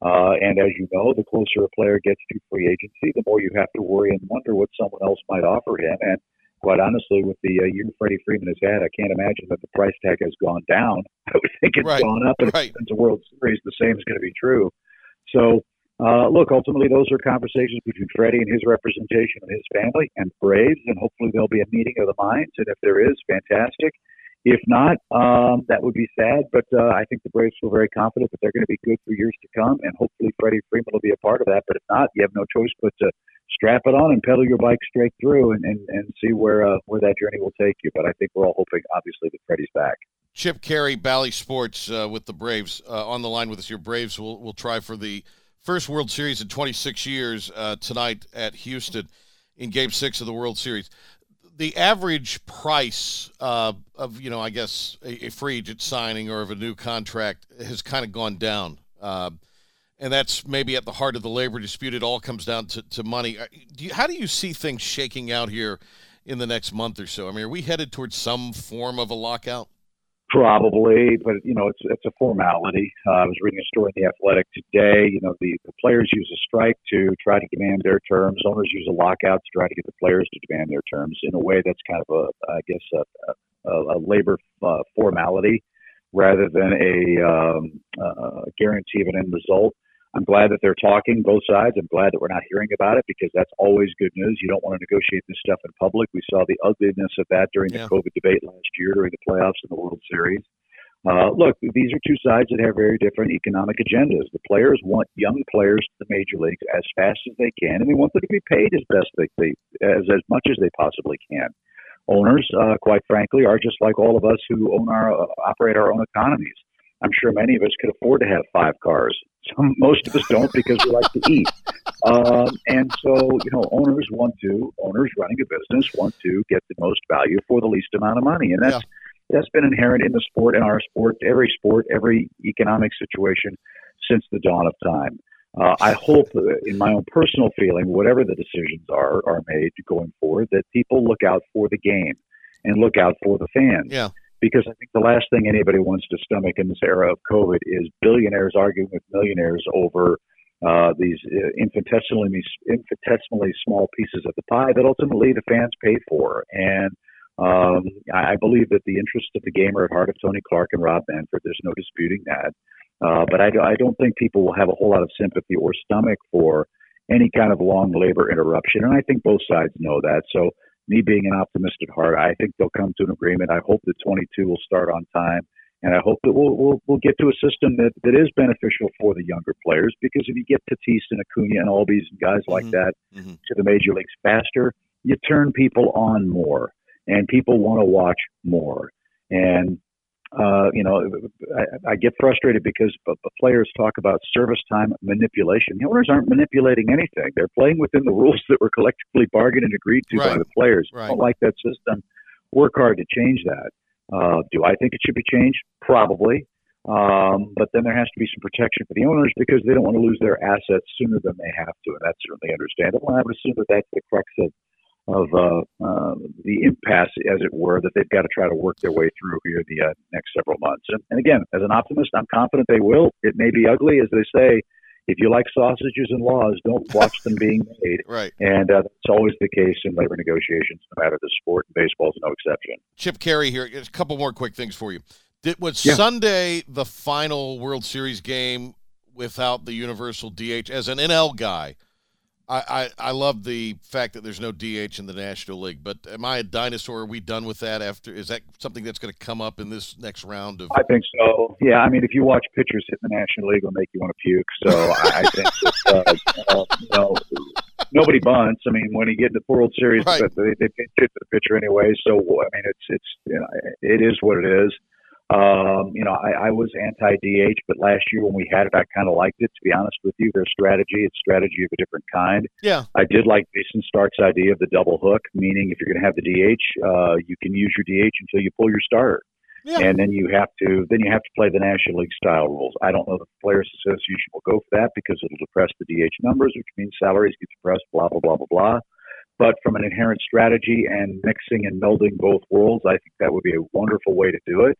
Uh, and as you know, the closer a player gets to free agency, the more you have to worry and wonder what someone else might offer him. And quite honestly, with the uh, year Freddie Freeman has had, I can't imagine that the price tag has gone down. I would think it's Right, gone up, and right. if it's a World Series, the same is going to be true. So, uh, look, ultimately, those are conversations between Freddie and his representation and his family and Braves, and hopefully there'll be a meeting of the minds. And if there is, fantastic. If not, um, that would be sad. But uh, I think the Braves feel very confident that they're going to be good for years to come, and hopefully Freddie Freeman will be a part of that. But if not, you have no choice but to strap it on and pedal your bike straight through and, and, and see where uh, where that journey will take you. But I think we're all hoping, obviously, that Freddie's back. Chip Caray, Bally Sports, uh, with the Braves uh, on the line with us. Your Braves will will try for the first World Series in 26 years uh, tonight at Houston in Game Six of the World Series. The average price uh, of you know, I guess a, a free agent signing or of a new contract has kind of gone down. And that's maybe at the heart of the labor dispute. It all comes down to, to money. Uh, Do you, how do you see things shaking out here in the next month or so? I mean, are we headed towards some form of a lockout? Probably, but you know, it's it's a formality. Uh, I was reading a story in the Athletic today. You know, the, the players use a strike to try to demand their terms. Owners use a lockout to try to get the players to demand their terms in a way that's kind of a, I guess, a, a, a labor uh, formality rather than a um, uh, guarantee of an end result. I'm glad that they're talking both sides. I'm glad that we're not hearing about it because that's always good news. You don't want to negotiate this stuff in public. We saw the ugliness of that during Yeah. the COVID debate last year during the playoffs and the World Series. Uh, look, these are two sides that have very different economic agendas. The players want young players to the major leagues as fast as they can, and they want them to be paid as best they, they as as much as they possibly can. Owners, uh, quite frankly, are just like all of us who own our uh, operate our own economies. I'm sure many of us could afford to have five cars. Some, most of us don't because we like to eat. Um, and so, you know, owners want to, owners running a business want to get the most value for the least amount of money. And that's, yeah. that's been inherent in the sport, in our sport, every sport, every economic situation since the dawn of time. Uh, I hope, uh, in my own personal feeling, whatever the decisions are are made going forward, that people look out for the game and look out for the fans. Yeah because I think the last thing anybody wants to stomach in this era of COVID is billionaires arguing with millionaires over uh, these uh, infinitesimally infinitesimally small pieces of the pie that ultimately the fans pay for. And um, I believe that the interests of the game are at heart of Tony Clark and Rob Manfred. There's no disputing that. Uh, but I, I don't think people will have a whole lot of sympathy or stomach for any kind of long labor interruption. And I think both sides know that. So me being an optimist at heart, I think they'll come to an agreement. I hope that 22 will start on time, and I hope that we'll we'll, we'll get to a system that, that is beneficial for the younger players. Because if you get Tatis and Acuna and Albies and guys like mm-hmm. that mm-hmm. to the major leagues faster, you turn people on more, and people want to watch more. And uh, you know, I, I get frustrated because the players talk about service time manipulation. The owners aren't manipulating anything; they're playing within the rules that were collectively bargained and agreed to right. by the players. Right. don't like that system. Work hard to change that. Uh, do I think it should be changed? Probably. Um, but then there has to be some protection for the owners because they don't want to lose their assets sooner than they have to, and that's certainly understandable. And I would assume that that's the crux of of uh, uh, the impasse, as it were, that they've got to try to work their way through here the uh, next several months. And, and again, as an optimist, I'm confident they will. It may be ugly, as they say. If you like sausages and laws, don't watch them being made. Right. And uh, that's always the case in labor negotiations, no matter the sport. And baseball is no exception. Chip Caray here. A couple more quick things for you. Did, was Yeah. Sunday the final World Series game without the universal DH? As an NL guy, I, I, I love the fact that there's no DH in the National League. But am I a dinosaur? Are we done with that? After is that something that's going to come up in this next round of? I think so. Yeah, I mean, if you watch pitchers hit the National League, it'll make you want to puke. So I, I think that, uh, uh, you know, nobody bunts. I mean, when you get in the World Series, Right. they, they pitch it to the pitcher anyway. So I mean, it's it's you know, it is what it is. Um, you know, I, I was anti DH, but last year when we had it, I kind of liked it. To be honest with you, their strategy, it's strategy of a different kind. Yeah. I did like Jayson Stark's idea of the double hook, meaning if you're going to have the DH, uh, you can use your DH until you pull your starter. Yeah. And then you have to then you have to play the National League style rules. I don't know if the Players Association will go for that because it'll depress the DH numbers, which means salaries get depressed, blah blah blah blah blah. But from an inherent strategy and mixing and melding both worlds, I think that would be a wonderful way to do it.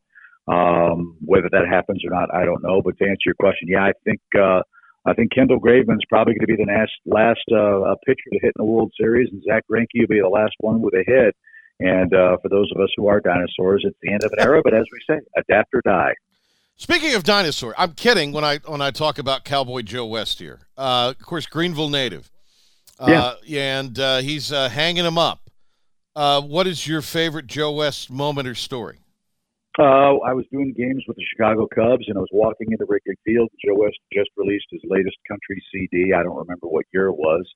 Um, whether that happens or not, I don't know. But to answer your question, yeah, I think uh, I think Kendall Graveman's probably going to be the last last uh, pitcher to hit in the World Series, and Zach Greinke will be the last one with a hit. And uh, for those of us who are dinosaurs, it's the end of an era. But as we say, adapt or die. Speaking of dinosaur, I'm kidding when I when I talk about Cowboy Joe West here. Uh, of course, Greenville native. Uh, and uh, he's uh, hanging him up. Uh, what is your favorite Joe West moment or story? Uh, I was doing games with the Chicago Cubs, and I was walking into Wrigley Field. Joe West just released his latest country CD. I don't remember what year it was.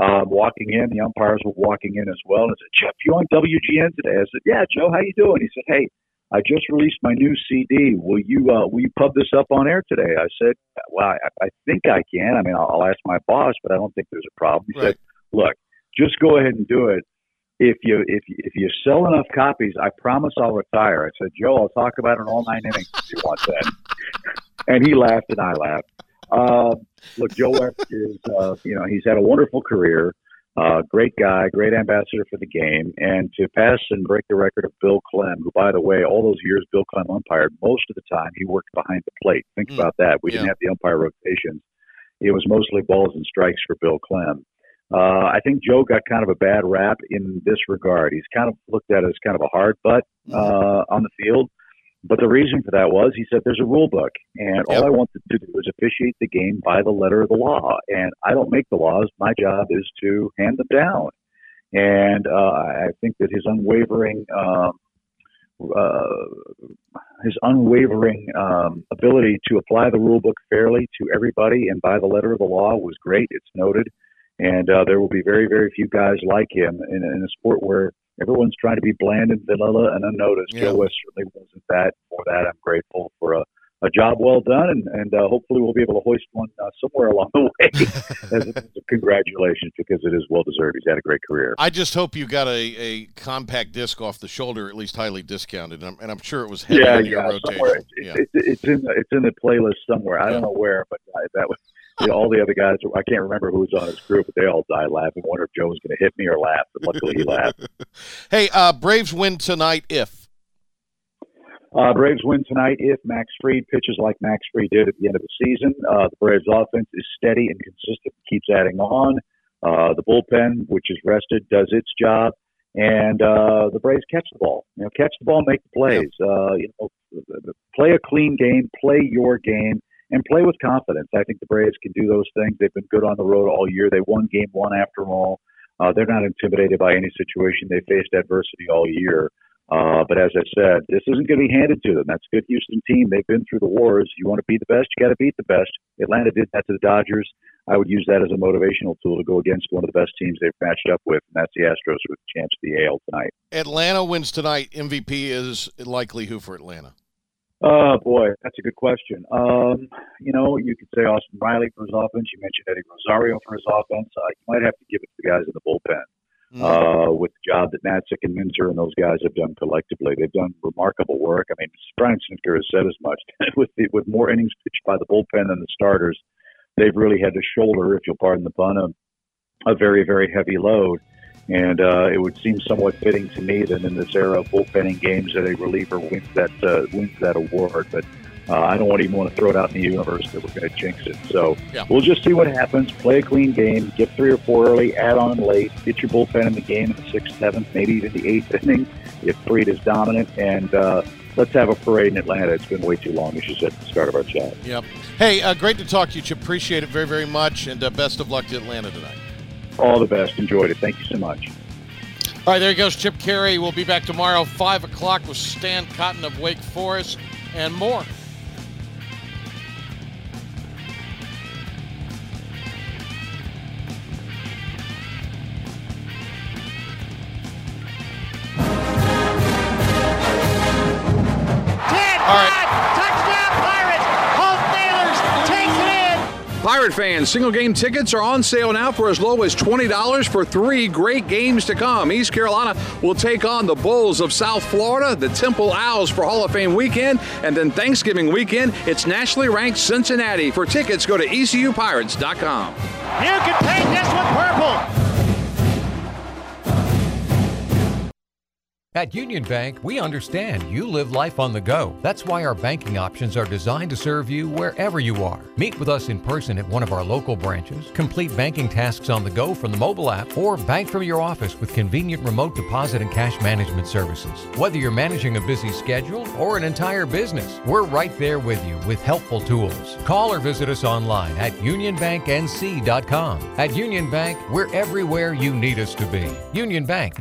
Uh, walking in, the umpires were walking in as well. And I said, "Jeff, you on WGN today?" I said, "Yeah, Joe, how you doing?" He said, "Hey, I just released my new CD. Will you uh, will you pub this up on air today?" I said, "Well, I, I think I can. I mean, I'll, I'll ask my boss, but I don't think there's a problem." He said, "Look, just go ahead and do it. If you if you, if you sell enough copies, I promise I'll retire." I said, "Joe, I'll talk about it all nine innings if you want that." and he laughed, and I laughed. Uh, look, Joe West is uh, you know he's had a wonderful career. Uh, great guy, great ambassador for the game, and to pass and break the record of Bill Klem, who, by the way, all those years Bill Klem umpired, most of the time he worked behind the plate. Think about that. We didn't have the umpire rotations. It was mostly balls and strikes for Bill Klem. Uh, I think Joe got kind of a bad rap in this regard. He's kind of looked at as kind of a hard butt uh, on the field. But the reason for that was he said there's a rule book, and all I wanted to do is officiate the game by the letter of the law. And I don't make the laws. My job is to hand them down. And uh, I think that his unwavering um, uh, his unwavering um, ability to apply the rule book fairly to everybody and by the letter of the law was great. It's noted, and uh, there will be very very few guys like him in, in a sport where everyone's trying to be bland and vanilla and unnoticed. Yeah. Joe West certainly wasn't that. For that, I'm grateful for a, a job well done, and, and uh, hopefully we'll be able to hoist one uh, somewhere along the way. as a, as congratulations, because it is well deserved. He's had a great career. I just hope you got a, a compact disc off the shoulder, at least highly discounted, and I'm, and I'm sure it was heavy yeah, in your yeah, somewhere. rotation. It's, Yeah. it's, it's in the, it's in the playlist somewhere. I don't know where, but uh, that was. You know, all the other guys, I can't remember who was on his crew, but they all died laughing. Wonder if Joe was going to hit me or laugh. But luckily, he laughed. Hey, uh, Braves win tonight if. Uh, Braves win tonight if Max Fried pitches like Max Fried did at the end of the season. Uh, the Braves offense is steady and consistent, keeps adding on. Uh, the bullpen, which is rested, does its job, and uh, the Braves catch the ball. You know, catch the ball, make the plays. Uh, you know, play a clean game, play your game, and play with confidence. I think the Braves can do those things. They've been good on the road all year. They won game one after all. Uh, they're not intimidated by any situation. They faced adversity all year. Uh, but as I said, this isn't going to be handed to them. That's a good Houston team. They've been through the wars. You want to be the best, you got to beat the best. Atlanta did that to the Dodgers. I would use that as a motivational tool to go against one of the best teams they've matched up with, and that's the Astros with a chance of the AL tonight. Atlanta wins tonight. MVP is likely who for Atlanta? Oh boy, that's a good question. Um, you know, you could say Austin Riley for his offense. You mentioned Eddie Rosario for his offense. Uh, you might have to give it to the guys in the bullpen. Uh, with the job that Matzek and Minter and those guys have done collectively, they've done remarkable work. I mean, Brian Snitker has said as much. with the, with more innings pitched by the bullpen than the starters, they've really had to shoulder, if you'll pardon the pun, a, a very very heavy load. And uh, it would seem somewhat fitting to me that in this era of bullpenning games that a reliever wins that uh, wins that award. But uh, I don't want even want to throw it out in the universe that we're going to jinx it. So Yeah. we'll just see what happens. Play a clean game, get three or four early, add on late, get your bullpen in the game in the sixth, seventh, maybe even the eighth inning if Fried is dominant. And uh, let's have a parade in Atlanta. It's been way too long, as you said at the start of our chat. Yep. Hey, uh, great to talk to you, Appreciate it very, very much, and uh, best of luck to Atlanta tonight. All the best. Enjoyed it. Thank you so much. All right, there he goes, Chip Caray. We'll be back tomorrow, 5 o'clock, with Stan Cotton of Wake Forest and more. Pirate fans, single game tickets are on sale now for as low as $20 for three great games to come. East Carolina will take on the Bulls of South Florida, the Temple Owls for Hall of Fame weekend, and then Thanksgiving weekend, it's nationally ranked Cincinnati. For tickets, go to ECUPirates.com. You can paint this one purple. At Union Bank, we understand you live life on the go. That's why our banking options are designed to serve you wherever you are. Meet with us in person at one of our local branches, complete banking tasks on the go from the mobile app, or bank from your office with convenient remote deposit and cash management services. Whether you're managing a busy schedule or an entire business, we're right there with you with helpful tools. Call or visit us online at unionbanknc.com. At Union Bank, we're everywhere you need us to be. Union Bank,